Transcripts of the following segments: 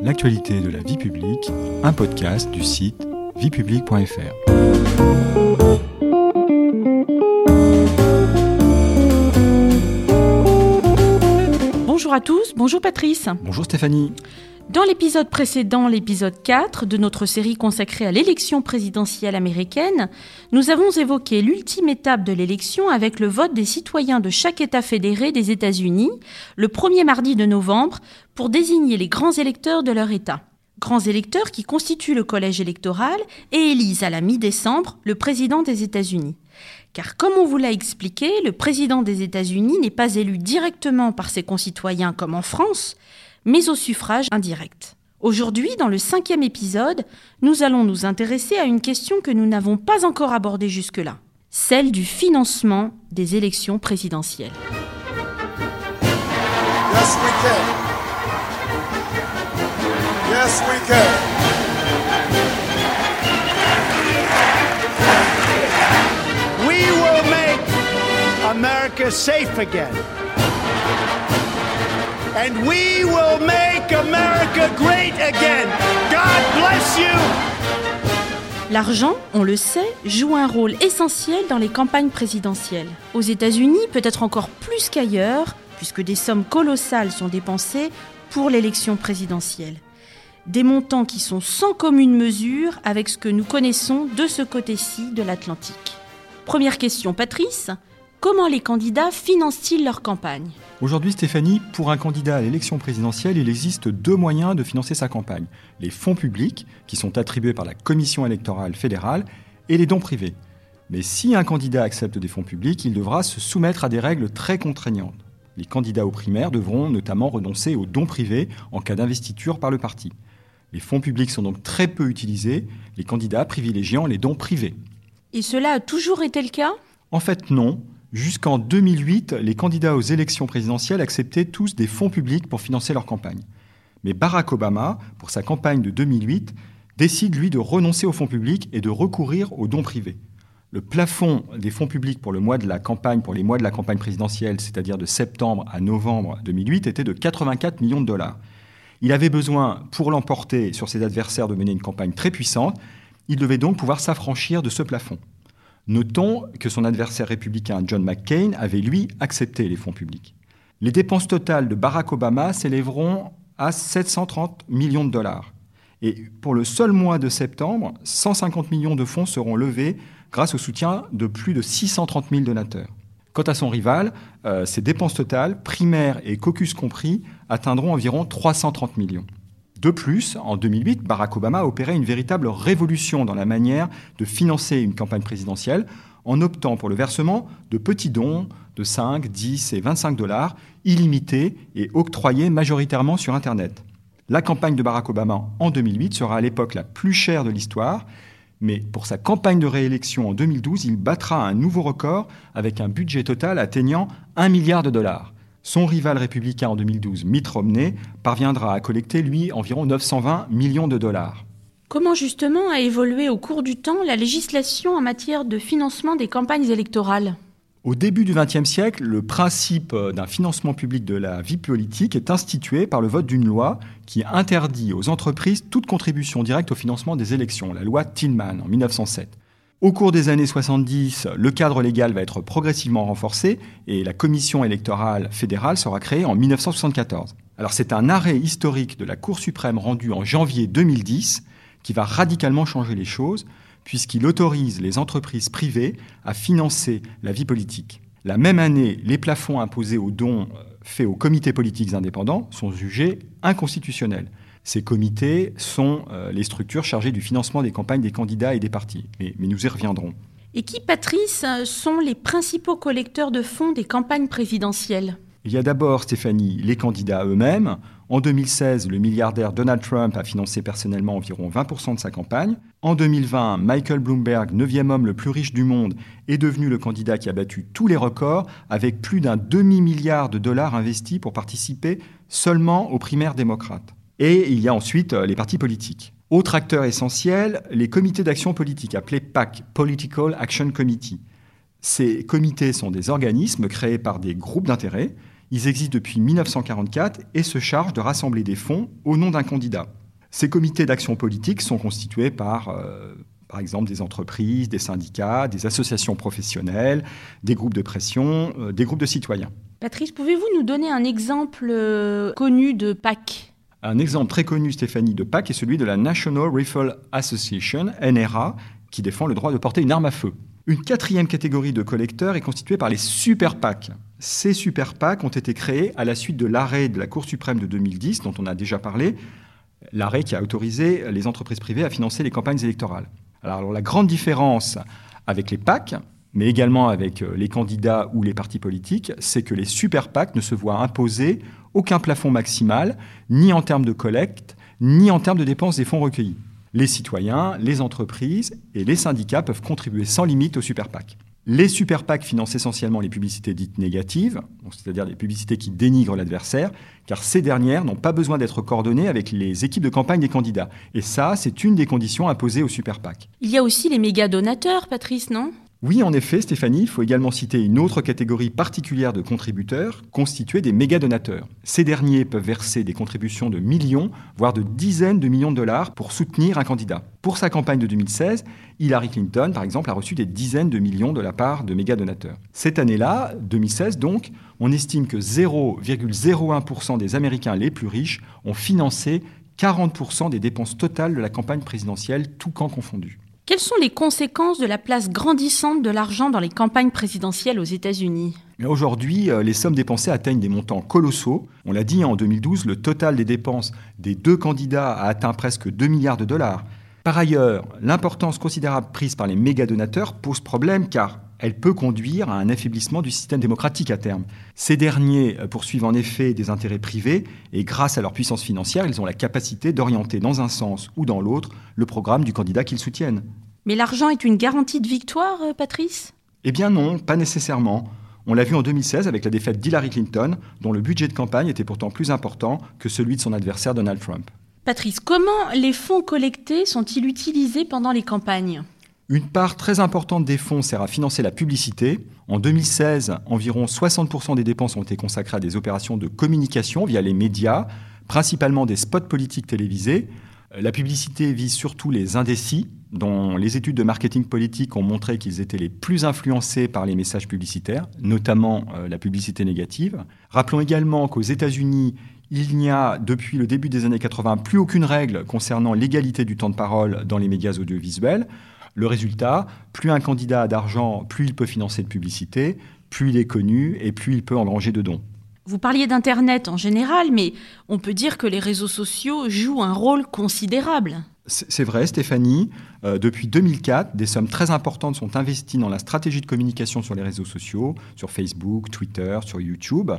L'actualité de la vie publique, un podcast du site viepublique.fr. Bonjour à tous, bonjour Patrice. Bonjour Stéphanie. Dans l'épisode précédent, l'épisode 4 de notre série consacrée à l'élection présidentielle américaine, nous avons évoqué l'ultime étape de l'élection avec le vote des citoyens de chaque État fédéré des États-Unis, le premier mardi de novembre, pour désigner les grands électeurs de leur État. Grands électeurs qui constituent le collège électoral et élisent à la mi-décembre le président des États-Unis. Car comme on vous l'a expliqué, le président des États-Unis n'est pas élu directement par ses concitoyens comme en France, mais au suffrage indirect. Aujourd'hui, dans le cinquième épisode, nous allons nous intéresser à une question que nous n'avons pas encore abordée jusque-là, celle du financement des élections présidentielles. Yes, we can. Yes, we can. America safe again. And we will make America great again. God bless you. L'argent, on le sait, joue un rôle essentiel dans les campagnes présidentielles. Aux États-Unis, peut-être encore plus qu'ailleurs, puisque des sommes colossales sont dépensées pour l'élection présidentielle. Des montants qui sont sans commune mesure avec ce que nous connaissons de ce côté-ci de l'Atlantique. Première question, Patrice. Comment les candidats financent-ils leur campagne? Aujourd'hui Stéphanie, pour un candidat à l'élection présidentielle, il existe deux moyens de financer sa campagne. Les fonds publics, qui sont attribués par la Commission électorale fédérale, et les dons privés. Mais si un candidat accepte des fonds publics, il devra se soumettre à des règles très contraignantes. Les candidats aux primaires devront notamment renoncer aux dons privés en cas d'investiture par le parti. Les fonds publics sont donc très peu utilisés, les candidats privilégiant les dons privés. Et cela a toujours été le cas? En fait, non. Jusqu'en 2008, les candidats aux élections présidentielles acceptaient tous des fonds publics pour financer leur campagne. Mais Barack Obama, pour sa campagne de 2008, décide, lui, de renoncer aux fonds publics et de recourir aux dons privés. Le plafond des fonds publics pour le mois de la campagne, pour les mois de la campagne présidentielle, c'est-à-dire de septembre à novembre 2008, était de 84 millions de dollars. Il avait besoin, pour l'emporter sur ses adversaires, de mener une campagne très puissante. Il devait donc pouvoir s'affranchir de ce plafond. Notons que son adversaire républicain John McCain avait, lui, accepté les fonds publics. Les dépenses totales de Barack Obama s'élèveront à 730 millions de dollars. Et pour le seul mois de septembre, 150 millions de fonds seront levés grâce au soutien de plus de 630 000 donateurs. Quant à son rival, euh, ses dépenses totales, primaires et caucus compris, atteindront environ 330 millions. De plus, en 2008, Barack Obama opéré une véritable révolution dans la manière de financer une campagne présidentielle en optant pour le versement de petits dons de 5, 10 et 25 dollars illimités et octroyés majoritairement sur Internet. La campagne de Barack Obama en 2008 sera à l'époque la plus chère de l'histoire, mais pour sa campagne de réélection en 2012, il battra un nouveau record avec un budget total atteignant 1 milliard de dollars. Son rival républicain en 2012, Mitt Romney, parviendra à collecter, lui, environ 920 millions de dollars. Comment justement a évolué au cours du temps la législation en matière de financement des campagnes électorales? Au début du XXe siècle, le principe d'un financement public de la vie politique est institué par le vote d'une loi qui interdit aux entreprises toute contribution directe au financement des élections, la loi Tillman en 1907. Au cours des années 70, le cadre légal va être progressivement renforcé et la commission électorale fédérale sera créée en 1974. Alors c'est un arrêt historique de la Cour suprême rendu en janvier 2010 qui va radicalement changer les choses puisqu'il autorise les entreprises privées à financer la vie politique. La même année, les plafonds imposés aux dons faits aux comités politiques indépendants sont jugés inconstitutionnels. Ces comités sont euh, les structures chargées du financement des campagnes des candidats et des partis. Mais, mais nous y reviendrons. Et qui, Patrice, sont les principaux collecteurs de fonds des campagnes présidentielles? Il y a d'abord, Stéphanie, les candidats eux-mêmes. En 2016, le milliardaire Donald Trump a financé personnellement environ 20% de sa campagne. En 2020, Michael Bloomberg, neuvième homme le plus riche du monde, est devenu le candidat qui a battu tous les records avec plus d'un demi-milliard de dollars investis pour participer seulement aux primaires démocrates. Et il y a ensuite euh, les partis politiques. Autre acteur essentiel, les comités d'action politique, appelés PAC, Political Action Committee. Ces comités sont des organismes créés par des groupes d'intérêt. Ils existent depuis 1944 et se chargent de rassembler des fonds au nom d'un candidat. Ces comités d'action politique sont constitués par, euh, par exemple, des entreprises, des syndicats, des associations professionnelles, des groupes de pression, euh, des groupes de citoyens. Patrice, pouvez-vous nous donner un exemple connu de PAC? Un exemple très connu, Stéphanie, de PAC est celui de la National Rifle Association, NRA, qui défend le droit de porter une arme à feu. Une quatrième catégorie de collecteurs est constituée par les super PAC. Ces super PAC ont été créés à la suite de l'arrêt de la Cour suprême de 2010, dont on a déjà parlé, l'arrêt qui a autorisé les entreprises privées à financer les campagnes électorales. Alors, la grande différence avec les PAC, mais également avec euh, les candidats ou les partis politiques, c'est que les super PAC ne se voient imposer aucun plafond maximal, ni en termes de collecte, ni en termes de dépenses des fonds recueillis les citoyens, les entreprises et les syndicats peuvent contribuer sans limite aux super PAC. Les super PAC financent essentiellement les publicités dites négatives, c'est-à-dire les publicités qui dénigrent l'adversaire, car ces dernières n'ont pas besoin d'être coordonnées avec les équipes de campagne des candidats. Et ça, c'est une des conditions imposées aux super PAC. Il y a aussi les méga donateurs, Patrice, non? Oui, en effet, Stéphanie, il faut également citer une autre catégorie particulière de contributeurs constituée des méga-donateurs. Ces derniers peuvent verser des contributions de millions, voire de dizaines de millions de dollars pour soutenir un candidat. Pour sa campagne de 2016, Hillary Clinton, par exemple, a reçu des dizaines de millions de la part de méga-donateurs. Cette année-là, 2016 donc, on estime que 0,01% des Américains les plus riches ont financé 40% des dépenses totales de la campagne présidentielle, tout camp confondu. Quelles sont les conséquences de la place grandissante de l'argent dans les campagnes présidentielles aux États-Unis? Aujourd'hui, euh, les sommes dépensées atteignent des montants colossaux. On l'a dit, en 2012, le total des dépenses des deux candidats a atteint presque 2 milliards de dollars. Par ailleurs, l'importance considérable prise par les méga-donateurs pose problème car elle peut conduire à un affaiblissement du système démocratique à terme. Ces derniers euh, poursuivent en effet des intérêts privés et grâce à leur puissance financière, ils ont la capacité d'orienter dans un sens ou dans l'autre le programme du candidat qu'ils soutiennent. Mais l'argent est une garantie de victoire, euh, Patrice? Eh bien non, pas nécessairement. On l'a vu en 2016 avec la défaite d'Hillary Clinton, dont le budget de campagne était pourtant plus important que celui de son adversaire Donald Trump. Patrice, comment les fonds collectés sont-ils utilisés pendant les campagnes? Une part très importante des fonds sert à financer la publicité. En 2016, environ 60% des dépenses ont été consacrées à des opérations de communication via les médias, principalement des spots politiques télévisés. La publicité vise surtout les indécis, dont les études de marketing politique ont montré qu'ils étaient les plus influencés par les messages publicitaires, notamment euh, la publicité négative. Rappelons également qu'aux États-Unis, il n'y a, depuis le début des années 80, plus aucune règle concernant l'égalité du temps de parole dans les médias audiovisuels. Le résultat, plus un candidat a d'argent, plus il peut financer de publicité, plus il est connu et plus il peut engranger de dons. Vous parliez d'Internet en général, mais on peut dire que les réseaux sociaux jouent un rôle considérable. C'est vrai, Stéphanie. Euh, depuis 2004, des sommes très importantes sont investies dans la stratégie de communication sur les réseaux sociaux, sur Facebook, Twitter, sur YouTube.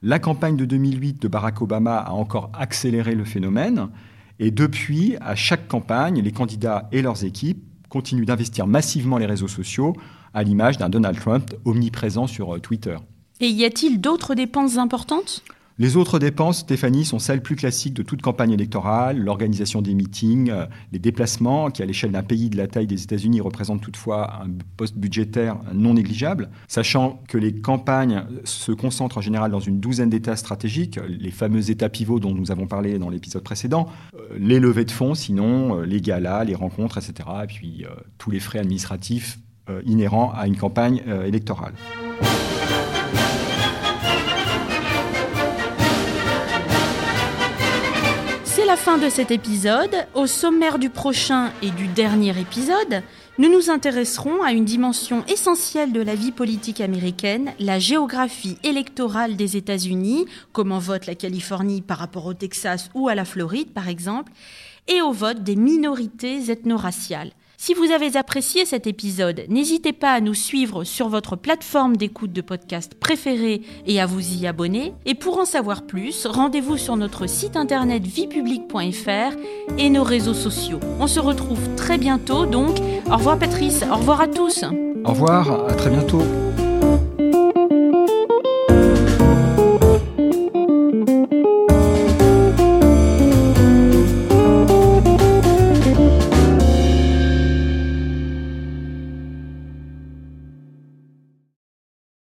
La campagne de 2008 de Barack Obama a encore accéléré le phénomène. Et depuis, à chaque campagne, les candidats et leurs équipes continue d'investir massivement les réseaux sociaux, à l'image d'un Donald Trump omniprésent sur euh, Twitter. Et y a-t-il d'autres dépenses importantes? Les autres dépenses, Stéphanie, sont celles plus classiques de toute campagne électorale, l'organisation des meetings, euh, les déplacements, qui à l'échelle d'un pays de la taille des États-Unis représentent toutefois un poste budgétaire non négligeable, sachant que les campagnes se concentrent en général dans une douzaine d'États stratégiques, les fameux États pivots dont nous avons parlé dans l'épisode précédent, euh, les levées de fonds, sinon euh, les galas, les rencontres, etc., et puis tous les frais administratifs inhérents à une campagne électorale. La fin de cet épisode. Au sommaire du prochain et du dernier épisode, nous nous intéresserons à une dimension essentielle de la vie politique américaine, la géographie électorale des États-Unis, comment vote la Californie par rapport au Texas ou à la Floride par exemple, et au vote des minorités ethno-raciales. Si vous avez apprécié cet épisode, n'hésitez pas à nous suivre sur votre plateforme d'écoute de podcast préférée et à vous y abonner. Et pour en savoir plus, rendez-vous sur notre site internet viepublic.fr et nos réseaux sociaux. On se retrouve très bientôt donc. Au revoir Patrice, au revoir à tous. Au revoir, à très bientôt.